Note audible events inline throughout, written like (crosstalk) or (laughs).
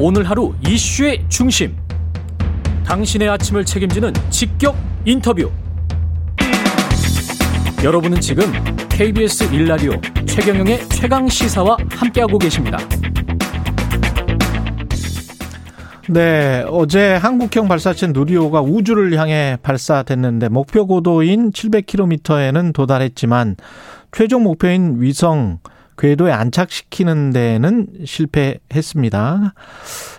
오늘 하루 이슈의 중심. 당신의 아침을 책임지는 직격 인터뷰. 여러분은 지금 KBS 일라디오 최경영의 최강 시사와 함께하고 계십니다. 네, 어제 한국형 발사체 누리호가 우주를 향해 발사됐는데 목표 고도인 700km에는 도달했지만 최종 목표인 위성 궤도에 안착시키는 데는 실패했습니다.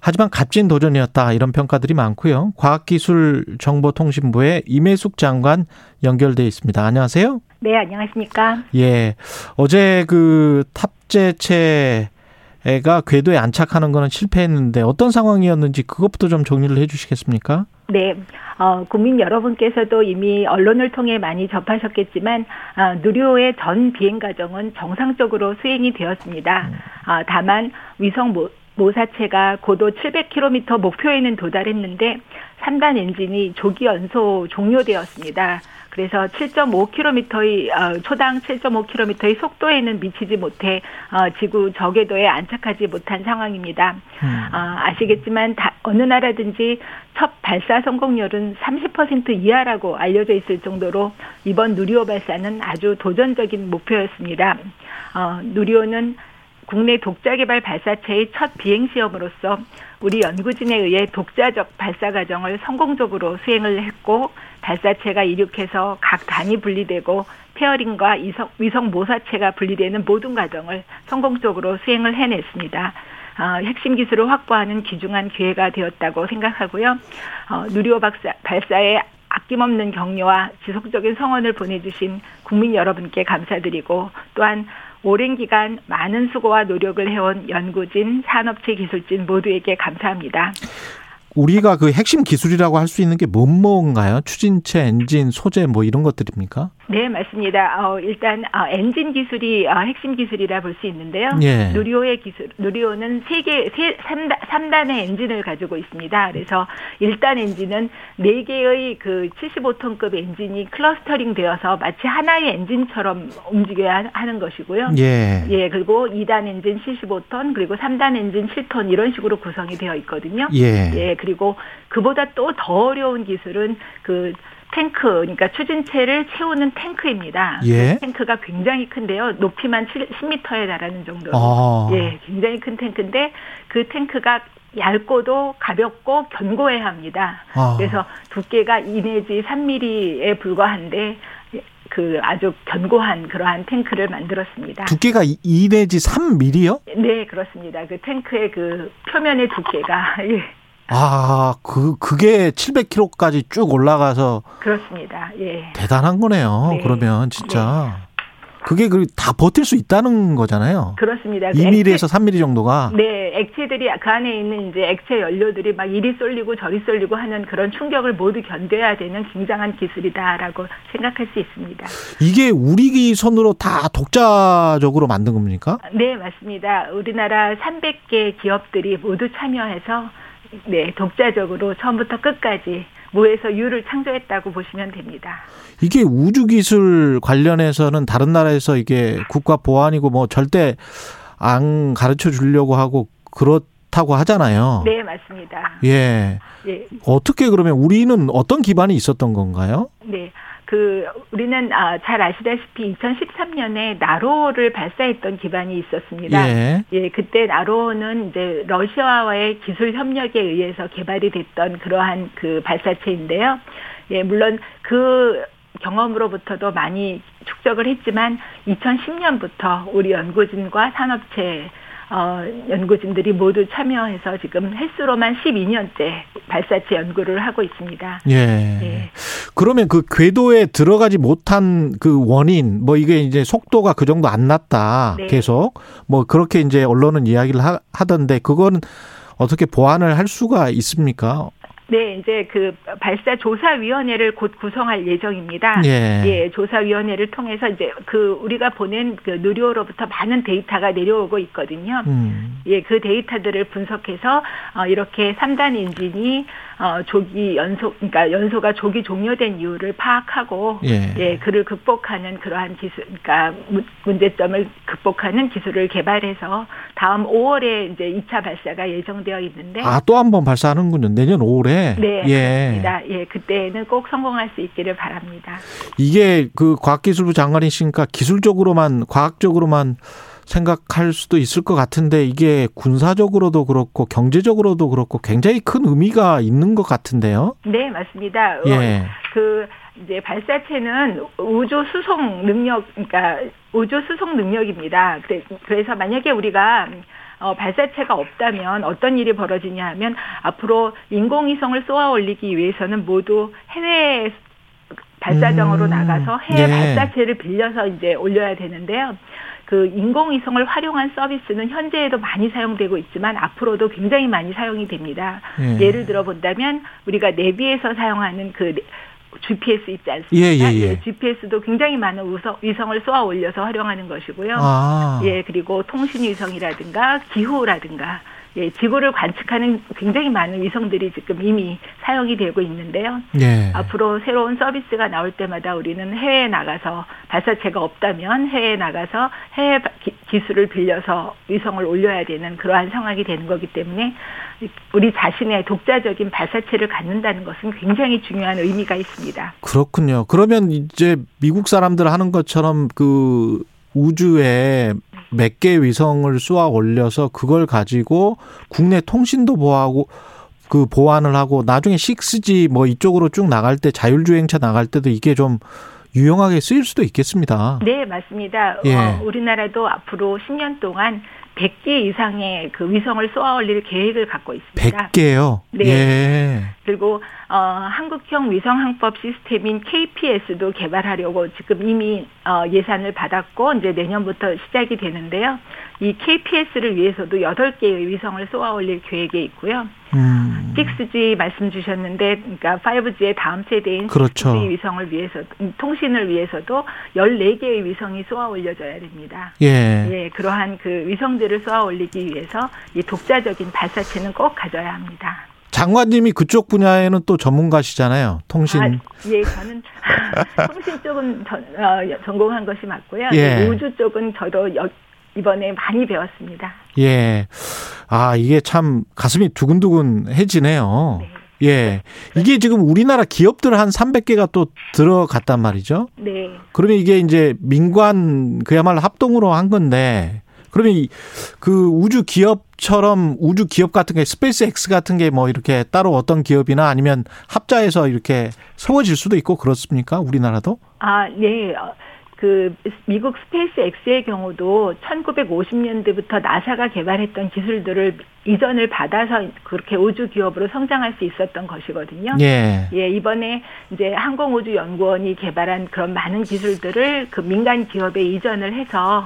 하지만 값진 도전이었다 이런 평가들이 많고요. 과학기술정보통신부의 임혜숙 장관 연결돼 있습니다. 안녕하세요. 네, 안녕하십니까? 예. 어제 그 탑재체 가 궤도에 안착하는 거는 실패했는데 어떤 상황이었는지 그것부터 좀 정리를 해 주시겠습니까? 네. 어, 국민 여러분께서도 이미 언론을 통해 많이 접하셨겠지만 어, 누리호의 전 비행 과정은 정상적으로 수행이 되었습니다. 어, 다만 위성 모, 모사체가 고도 700km 목표에는 도달했는데 3단 엔진이 조기 연소 종료되었습니다. 그래서 7.5km의 어, 초당 7.5km의 속도에는 미치지 못해 어, 지구 저궤도에 안착하지 못한 상황입니다. 음. 어, 아시겠지만 다, 어느 나라든지 첫 발사 성공률은 30% 이하라고 알려져 있을 정도로 이번 누리호 발사는 아주 도전적인 목표였습니다. 어, 누리호는 국내 독자 개발 발사체의 첫 비행 시험으로서 우리 연구진에 의해 독자적 발사 과정을 성공적으로 수행을 했고 발사체가 이륙해서 각 단이 분리되고 페어링과 위성 모사체가 분리되는 모든 과정을 성공적으로 수행을 해냈습니다. 어, 핵심 기술을 확보하는 귀중한 기회가 되었다고 생각하고요. 어, 누리호 박사, 발사에 아낌없는 격려와 지속적인 성원을 보내주신 국민 여러분께 감사드리고 또한 오랜 기간 많은 수고와 노력을 해온 연구진, 산업체 기술진 모두에게 감사합니다. 우리가 그 핵심 기술이라고 할 수 있는 게 뭔가요? 추진체, 엔진, 소재 뭐 이런 것들입니까? 네, 맞습니다. 어, 일단 어, 엔진 기술이 어, 핵심 기술이라 볼 수 있는데요. 예. 누리호의 기술, 누리호는 세개 세, 3단, 3단의 엔진을 가지고 있습니다. 그래서 1단 엔진은 4개의 그 75톤급 엔진이 clustering 되어서 마치 하나의 엔진처럼 움직여야 하는 것이고요. 예. 예, 그리고 2단 엔진 75톤, 그리고 3단 엔진 7톤 이런 식으로 구성이 되어 있거든요. 예. 예, 그리고 그보다 또 더 어려운 기술은 그 탱크, 그러니까 추진제를 채우는 탱크입니다. 예. 탱크가 굉장히 큰데요. 높이만 10m에 달하는 정도로. 아. 예, 굉장히 큰 탱크인데 그 탱크가 얇고도 가볍고 견고해야 합니다. 아. 그래서 두께가 2 내지 3mm에 불과한데 그 아주 견고한 그러한 탱크를 만들었습니다. 두께가 2 내지 3mm요? 네, 그렇습니다. 그 탱크의 그 표면의 두께가 (laughs) 예. 아, 그, 그게 700km까지 쭉 올라가서. 그렇습니다. 예. 대단한 거네요. 네. 그러면 진짜. 네. 그게 그 다 버틸 수 있다는 거잖아요. 그렇습니다. 2mm에서 3mm 정도가. 네, 액체들이 그 안에 있는 이제 액체 연료들이 막 이리 쏠리고 저리 쏠리고 하는 그런 충격을 모두 견뎌야 되는 굉장한 기술이다라고 생각할 수 있습니다. 이게 우리 손으로 다 독자적으로 만든 겁니까? 네, 맞습니다. 우리나라 300개 기업들이 모두 참여해서 네, 독자적으로 처음부터 끝까지 모에서 유를 창조했다고 보시면 됩니다. 이게 우주 기술 관련해서는 다른 나라에서 이게 국가 보안이고 뭐 절대 안 가르쳐 주려고 하고 그렇다고 하잖아요. 네, 맞습니다. 예. 예. 어떻게 그러면 우리는 어떤 기반이 있었던 건가요? 네. 그 우리는 아, 잘 아시다시피 2013년에 나로를 발사했던 기반이 있었습니다. 예. 예, 그때 나로는 이제 러시아와의 기술 협력에 의해서 개발이 됐던 그러한 그 발사체인데요. 예, 물론 그 경험으로부터도 많이 축적을 했지만 2010년부터 우리 연구진과 산업체 어, 연구진들이 모두 참여해서 지금 횟수로만 12년째 발사체 연구를 하고 있습니다. 예. 예. 그러면 그 궤도에 들어가지 못한 그 원인, 뭐 이게 이제 속도가 그 정도 안 났다. 네. 계속. 뭐 그렇게 이제 언론은 이야기를 하, 하던데 그거는 어떻게 보완을 할 수가 있습니까? 네, 이제 그 발사 조사위원회를 곧 구성할 예정입니다. 예. 예, 조사위원회를 통해서 이제 그 우리가 보낸 그 누리호로부터 많은 데이터가 내려오고 있거든요. 음. 예, 그 데이터들을 분석해서 어, 이렇게 3단 엔진이 어, 조기 연소, 그러니까 연소가 조기 종료된 이유를 파악하고 예. 예, 그를 극복하는 그러한 기술, 그러니까 무- 문제점을 극복하는 기술을 개발해서 다음 5월에 이제 2차 발사가 예정되어 있는데 아, 또 한 번 발사하는군요. 내년 5월에. 네, 예. 그렇습니다. 예, 그때는 꼭 성공할 수 있기를 바랍니다. 이게 그 과학기술부 장관이시니까 기술적으로만 과학적으로만 생각할 수도 있을 것 같은데 이게 군사적으로도 그렇고 경제적으로도 그렇고 굉장히 큰 의미가 있는 것 같은데요. 네, 맞습니다. 어, 예. 그 이제 발사체는 우주 수송 능력, 그러니까 우주 수송 능력입니다. 그래- 그래서 만약에 우리가 어, 발사체가 없다면 어떤 일이 벌어지냐 하면 앞으로 인공위성을 쏘아 올리기 위해서는 모두 해외 발사장으로 음, 나가서 해외 예. 발사체를 빌려서 이제 올려야 되는데요. 그 인공위성을 활용한 서비스는 현재에도 많이 사용되고 있지만 앞으로도 굉장히 많이 사용이 됩니다. 예. 예를 들어 본다면 우리가 내비에서 사용하는 그 GPS 있지 않습니까? 예, 예, 예. GPS도 굉장히 많은 우성, 위성을 쏘아 올려서 활용하는 것이고요. 아. 예, 그리고 통신 위성이라든가 기후라든가 예, 지구를 관측하는 굉장히 많은 위성들이 지금 이미 사용이 되고 있는데요. 예. 앞으로 새로운 서비스가 나올 때마다 우리는 해외에 나가서 발사체가 없다면 해외에 나가서 해외 기- 기술을 빌려서 위성을 올려야 되는 그러한 상황이 되는 거기 때문에 우리 자신의 독자적인 발사체를 갖는다는 것은 굉장히 중요한 의미가 있습니다. 그렇군요. 그러면 이제 미국 사람들 하는 것처럼 그 우주에 몇 개의 위성을 쏘아 올려서 그걸 가지고 국내 통신도 보호하고 그 보완을 하고 나중에 6G 뭐 이쪽으로 쭉 나갈 때 자율주행차 나갈 때도 이게 좀 유용하게 쓰일 수도 있겠습니다. 네, 맞습니다. 예. 어, 우리나라도 앞으로 10년 동안 100개 이상의 그 위성을 쏘아 올릴 계획을 갖고 있습니다. 100개요. 네. 예. 그리고 어, 한국형 위성 항법 시스템인 KPS도 개발하려고 지금 이미 어, 예산을 받았고 이제 내년부터 시작이 되는데요. 이 KPS를 위해서도 8개의 위성을 쏘아 올릴 계획에 있고요. 음. 6G 말씀 주셨는데 그러니까 5G의 다음 세대인 그렇죠. 6G 위성을 위해서 음, 통신을 위해서도 14개의 위성이 쏘아 올려져야 됩니다. 예. 예, 그러한 그 위성들을 쏘아 올리기 위해서 이 독자적인 발사체는 꼭 가져야 합니다. 장관님이 그쪽 분야에는 또 전문가시잖아요. 통신. 아, 예, 저는 (laughs) 통신 쪽은 전, 어, 전공한 것이 맞고요. 예. 우주 쪽은 저도 여- 이번에 많이 배웠습니다. 예. 아, 이게 참 가슴이 두근두근해지네요. 네. 예. 이게 지금 우리나라 기업들 한 300개가 또 들어갔단 말이죠. 네. 그러면 이게 이제 민관 그야말로 합동으로 한 건데 그러면 이그 우주 기업처럼 우주 기업 같은 게 SpaceX 같은 게 뭐 이렇게 따로 어떤 기업이나 아니면 합자해서 이렇게 세워질 수도 있고 그렇습니까? 우리나라도? 아, 네. 어, 그 미국 SpaceX의 경우도 1950년대부터 NASA가 개발했던 기술들을 이전을 받아서 그렇게 우주 기업으로 성장할 수 있었던 것이거든요. 예. 예, 이번에 이제 항공우주연구원이 개발한 그런 많은 기술들을 그 민간 기업에 이전을 해서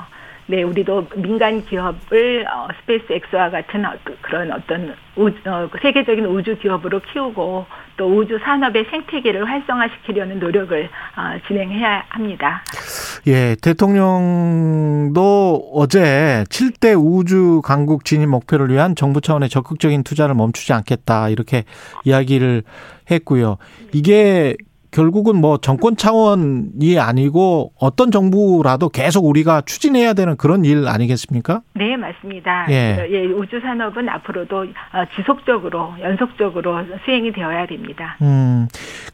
네, 우리도 민간 기업을 어, SpaceX와 같은 어, 그런 어떤 우주, 어, 세계적인 우주 기업으로 키우고 또 우주 산업의 생태계를 활성화시키려는 노력을 어, 진행해야 합니다. 예, 대통령도 어제 7대 우주 강국 진입 목표를 위한 정부 차원의 적극적인 투자를 멈추지 않겠다 이렇게 이야기를 했고요. 이게 결국은 뭐 정권 차원이 아니고 어떤 정부라도 계속 우리가 추진해야 되는 그런 일 아니겠습니까? 네, 맞습니다. 예. 예, 우주 산업은 앞으로도 어, 지속적으로 연속적으로 수행이 되어야 됩니다. 음,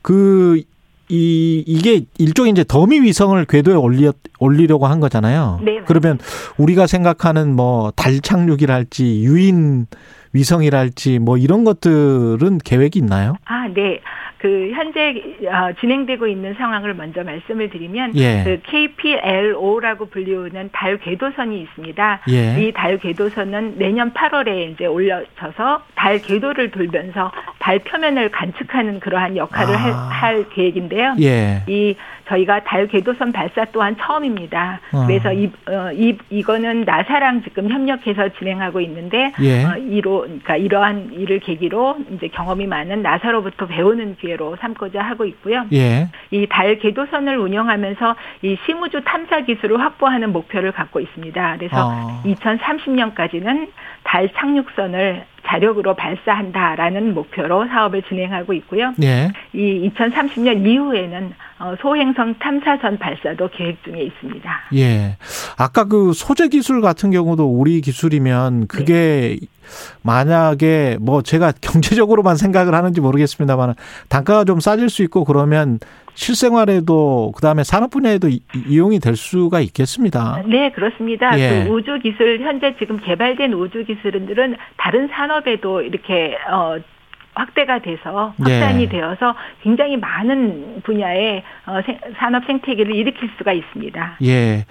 그, 이, 이게 일종의 이제 더미 위성을 궤도에 올리, 올리려고 한 거잖아요. 네, 그러면 우리가 생각하는 뭐 달 착륙이랄지 유인 위성이랄지 뭐 이런 것들은 계획이 있나요? 아, 네. 그 현재 어, 진행되고 있는 상황을 먼저 말씀을 드리면 예. 그 KPLO라고 불리우는 달 궤도선이 있습니다. 예. 이달 궤도선은 내년 8월에 이제 올려져서 달 궤도를 돌면서 달 표면을 관측하는 그러한 역할을 아. 할, 할 계획인데요. 예. 이 저희가 달 궤도선 발사 또한 처음입니다. 어. 그래서 이, 어, 이 이거는 나사랑 지금 협력해서 진행하고 있는데 예. 어, 이로 그러니까 이러한 일을 계기로 이제 경험이 많은 나사로부터 배우는 기회로 삼고자 하고 있고요. 예. 이달 궤도선을 운영하면서 이 심우주 탐사 기술을 확보하는 목표를 갖고 있습니다. 그래서 어. 2030년까지는 달 착륙선을 자력으로 발사한다라는 목표로 사업을 진행하고 있고요. 예. 이 2030년 이후에는 어, 소행성 탐사선 발사도 계획 중에 있습니다. 예. 아까 그 소재 기술 같은 경우도 우리 기술이면 그게 만약에 뭐 제가 (laughs) 경제적으로만 생각을 하는지 모르겠습니다만 단가가 좀 싸질 수 있고 그러면 실생활에도 그다음에 산업 분야에도 이- 이용이 될 수가 있겠습니다. 네, 그렇습니다. 예. 그 우주 기술 현재 지금 개발된 우주 기술들은 다른 산업에도 이렇게 어 확대가 돼서 확산이 예. 되어서 굉장히 많은 분야의 어, 생- 산업 생태계를 일으킬 수가 있습니다. 예.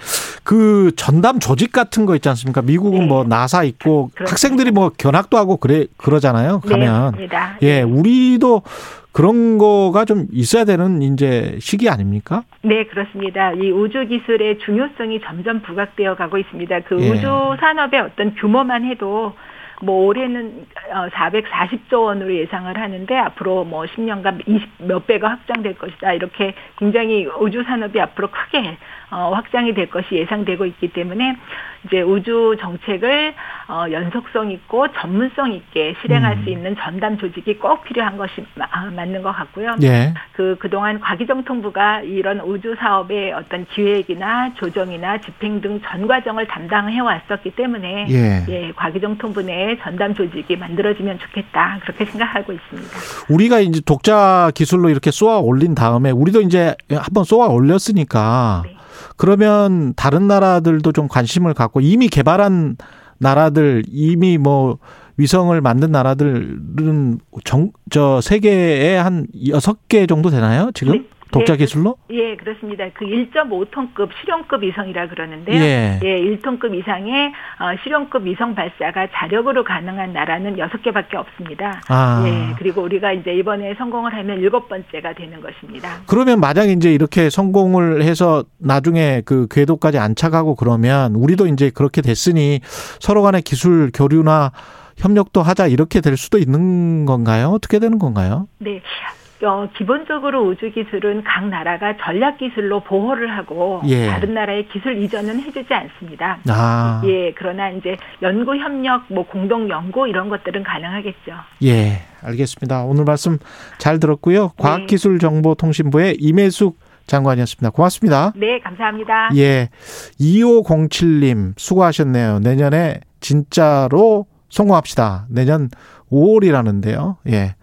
그 전담 조직 같은 거 있지 않습니까? 미국은 네. 뭐 나사 있고 그렇습니다. 학생들이 뭐 견학도 하고 그래 그러잖아요. 네, 가면. 맞습니다. 예, 우리도 그런 거가 좀 있어야 되는 이제 시기 아닙니까? 네, 그렇습니다. 이 우주 기술의 중요성이 점점 부각되어 가고 있습니다. 그 예. 우주 산업의 어떤 규모만 해도 뭐 올해는 440조 원으로 예상을 하는데 앞으로 뭐 10년간 20 몇 배가 확장될 것이다. 이렇게 굉장히 우주 산업이 앞으로 크게 어, 확장이 될 것이 예상되고 있기 때문에 이제 우주 정책을 어, 연속성 있고 전문성 있게 실행할 음. 수 있는 전담 조직이 꼭 필요한 것이 마- 아, 맞는 것 같고요. 예. 그 그동안 과기정통부가 이런 우주 사업의 어떤 기획이나 조정이나 집행 등 전 과정을 담당해 왔었기 때문에 예. 예, 과기정통부 내에 전담 조직이 만들어지면 좋겠다 그렇게 생각하고 있습니다. 우리가 이제 독자 기술로 이렇게 쏘아 올린 다음에 우리도 이제 한번 쏘아 올렸으니까 네. 그러면 다른 나라들도 좀 관심을 갖고 이미 개발한 나라들 이미 뭐 위성을 만든 나라들은 정, 저 세계에 한 여섯 개 정도 되나요? 지금 네. 독자 네, 기술로? 예, 그렇습니다. 그 1.5톤급 실용급 위성이라 그러는데요. 예. 예, 1톤급 이상의 어, 실용급 위성 발사가 자력으로 가능한 나라는 여섯 개밖에 없습니다. 아. 예, 그리고 우리가 이제 이번에 성공을 하면 일곱 번째가 되는 것입니다. 그러면 만약 이제 이렇게 성공을 해서 나중에 그 궤도까지 안착하고 그러면 우리도 이제 그렇게 됐으니 서로 간의 기술 교류나 협력도 하자 이렇게 될 수도 있는 건가요? 어떻게 되는 건가요? 네. 어, 기본적으로 우주 기술은 각 나라가 전략 기술로 보호를 하고 예. 다른 나라의 기술 이전은 해주지 않습니다. 아, 예, 그러나 이제 연구 협력, 뭐 공동 연구 이런 것들은 가능하겠죠. 예, 알겠습니다. 오늘 말씀 잘 들었고요. 네. 과학기술정보통신부의 임혜숙 장관이었습니다. 고맙습니다. 네, 감사합니다. 예, 2507님 수고하셨네요. 내년에 진짜로 성공합시다. 내년 5월이라는데요. 예.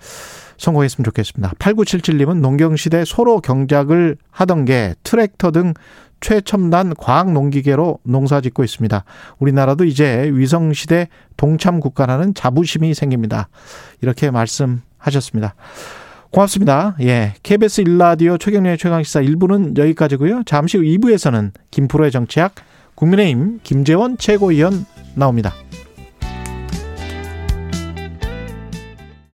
성공했으면 좋겠습니다. 8977님은 농경시대 소로 경작을 하던 게 트랙터 등 최첨단 과학 농기계로 농사 짓고 있습니다. 우리나라도 이제 위성시대 동참 국가라는 자부심이 생깁니다. 이렇게 말씀하셨습니다. 고맙습니다. 예. KBS 일라디오 최경련의 최강시사 1부는 여기까지고요. 잠시 후 2부에서는 김프로의 정치학 국민의힘 김재원 최고위원 나옵니다.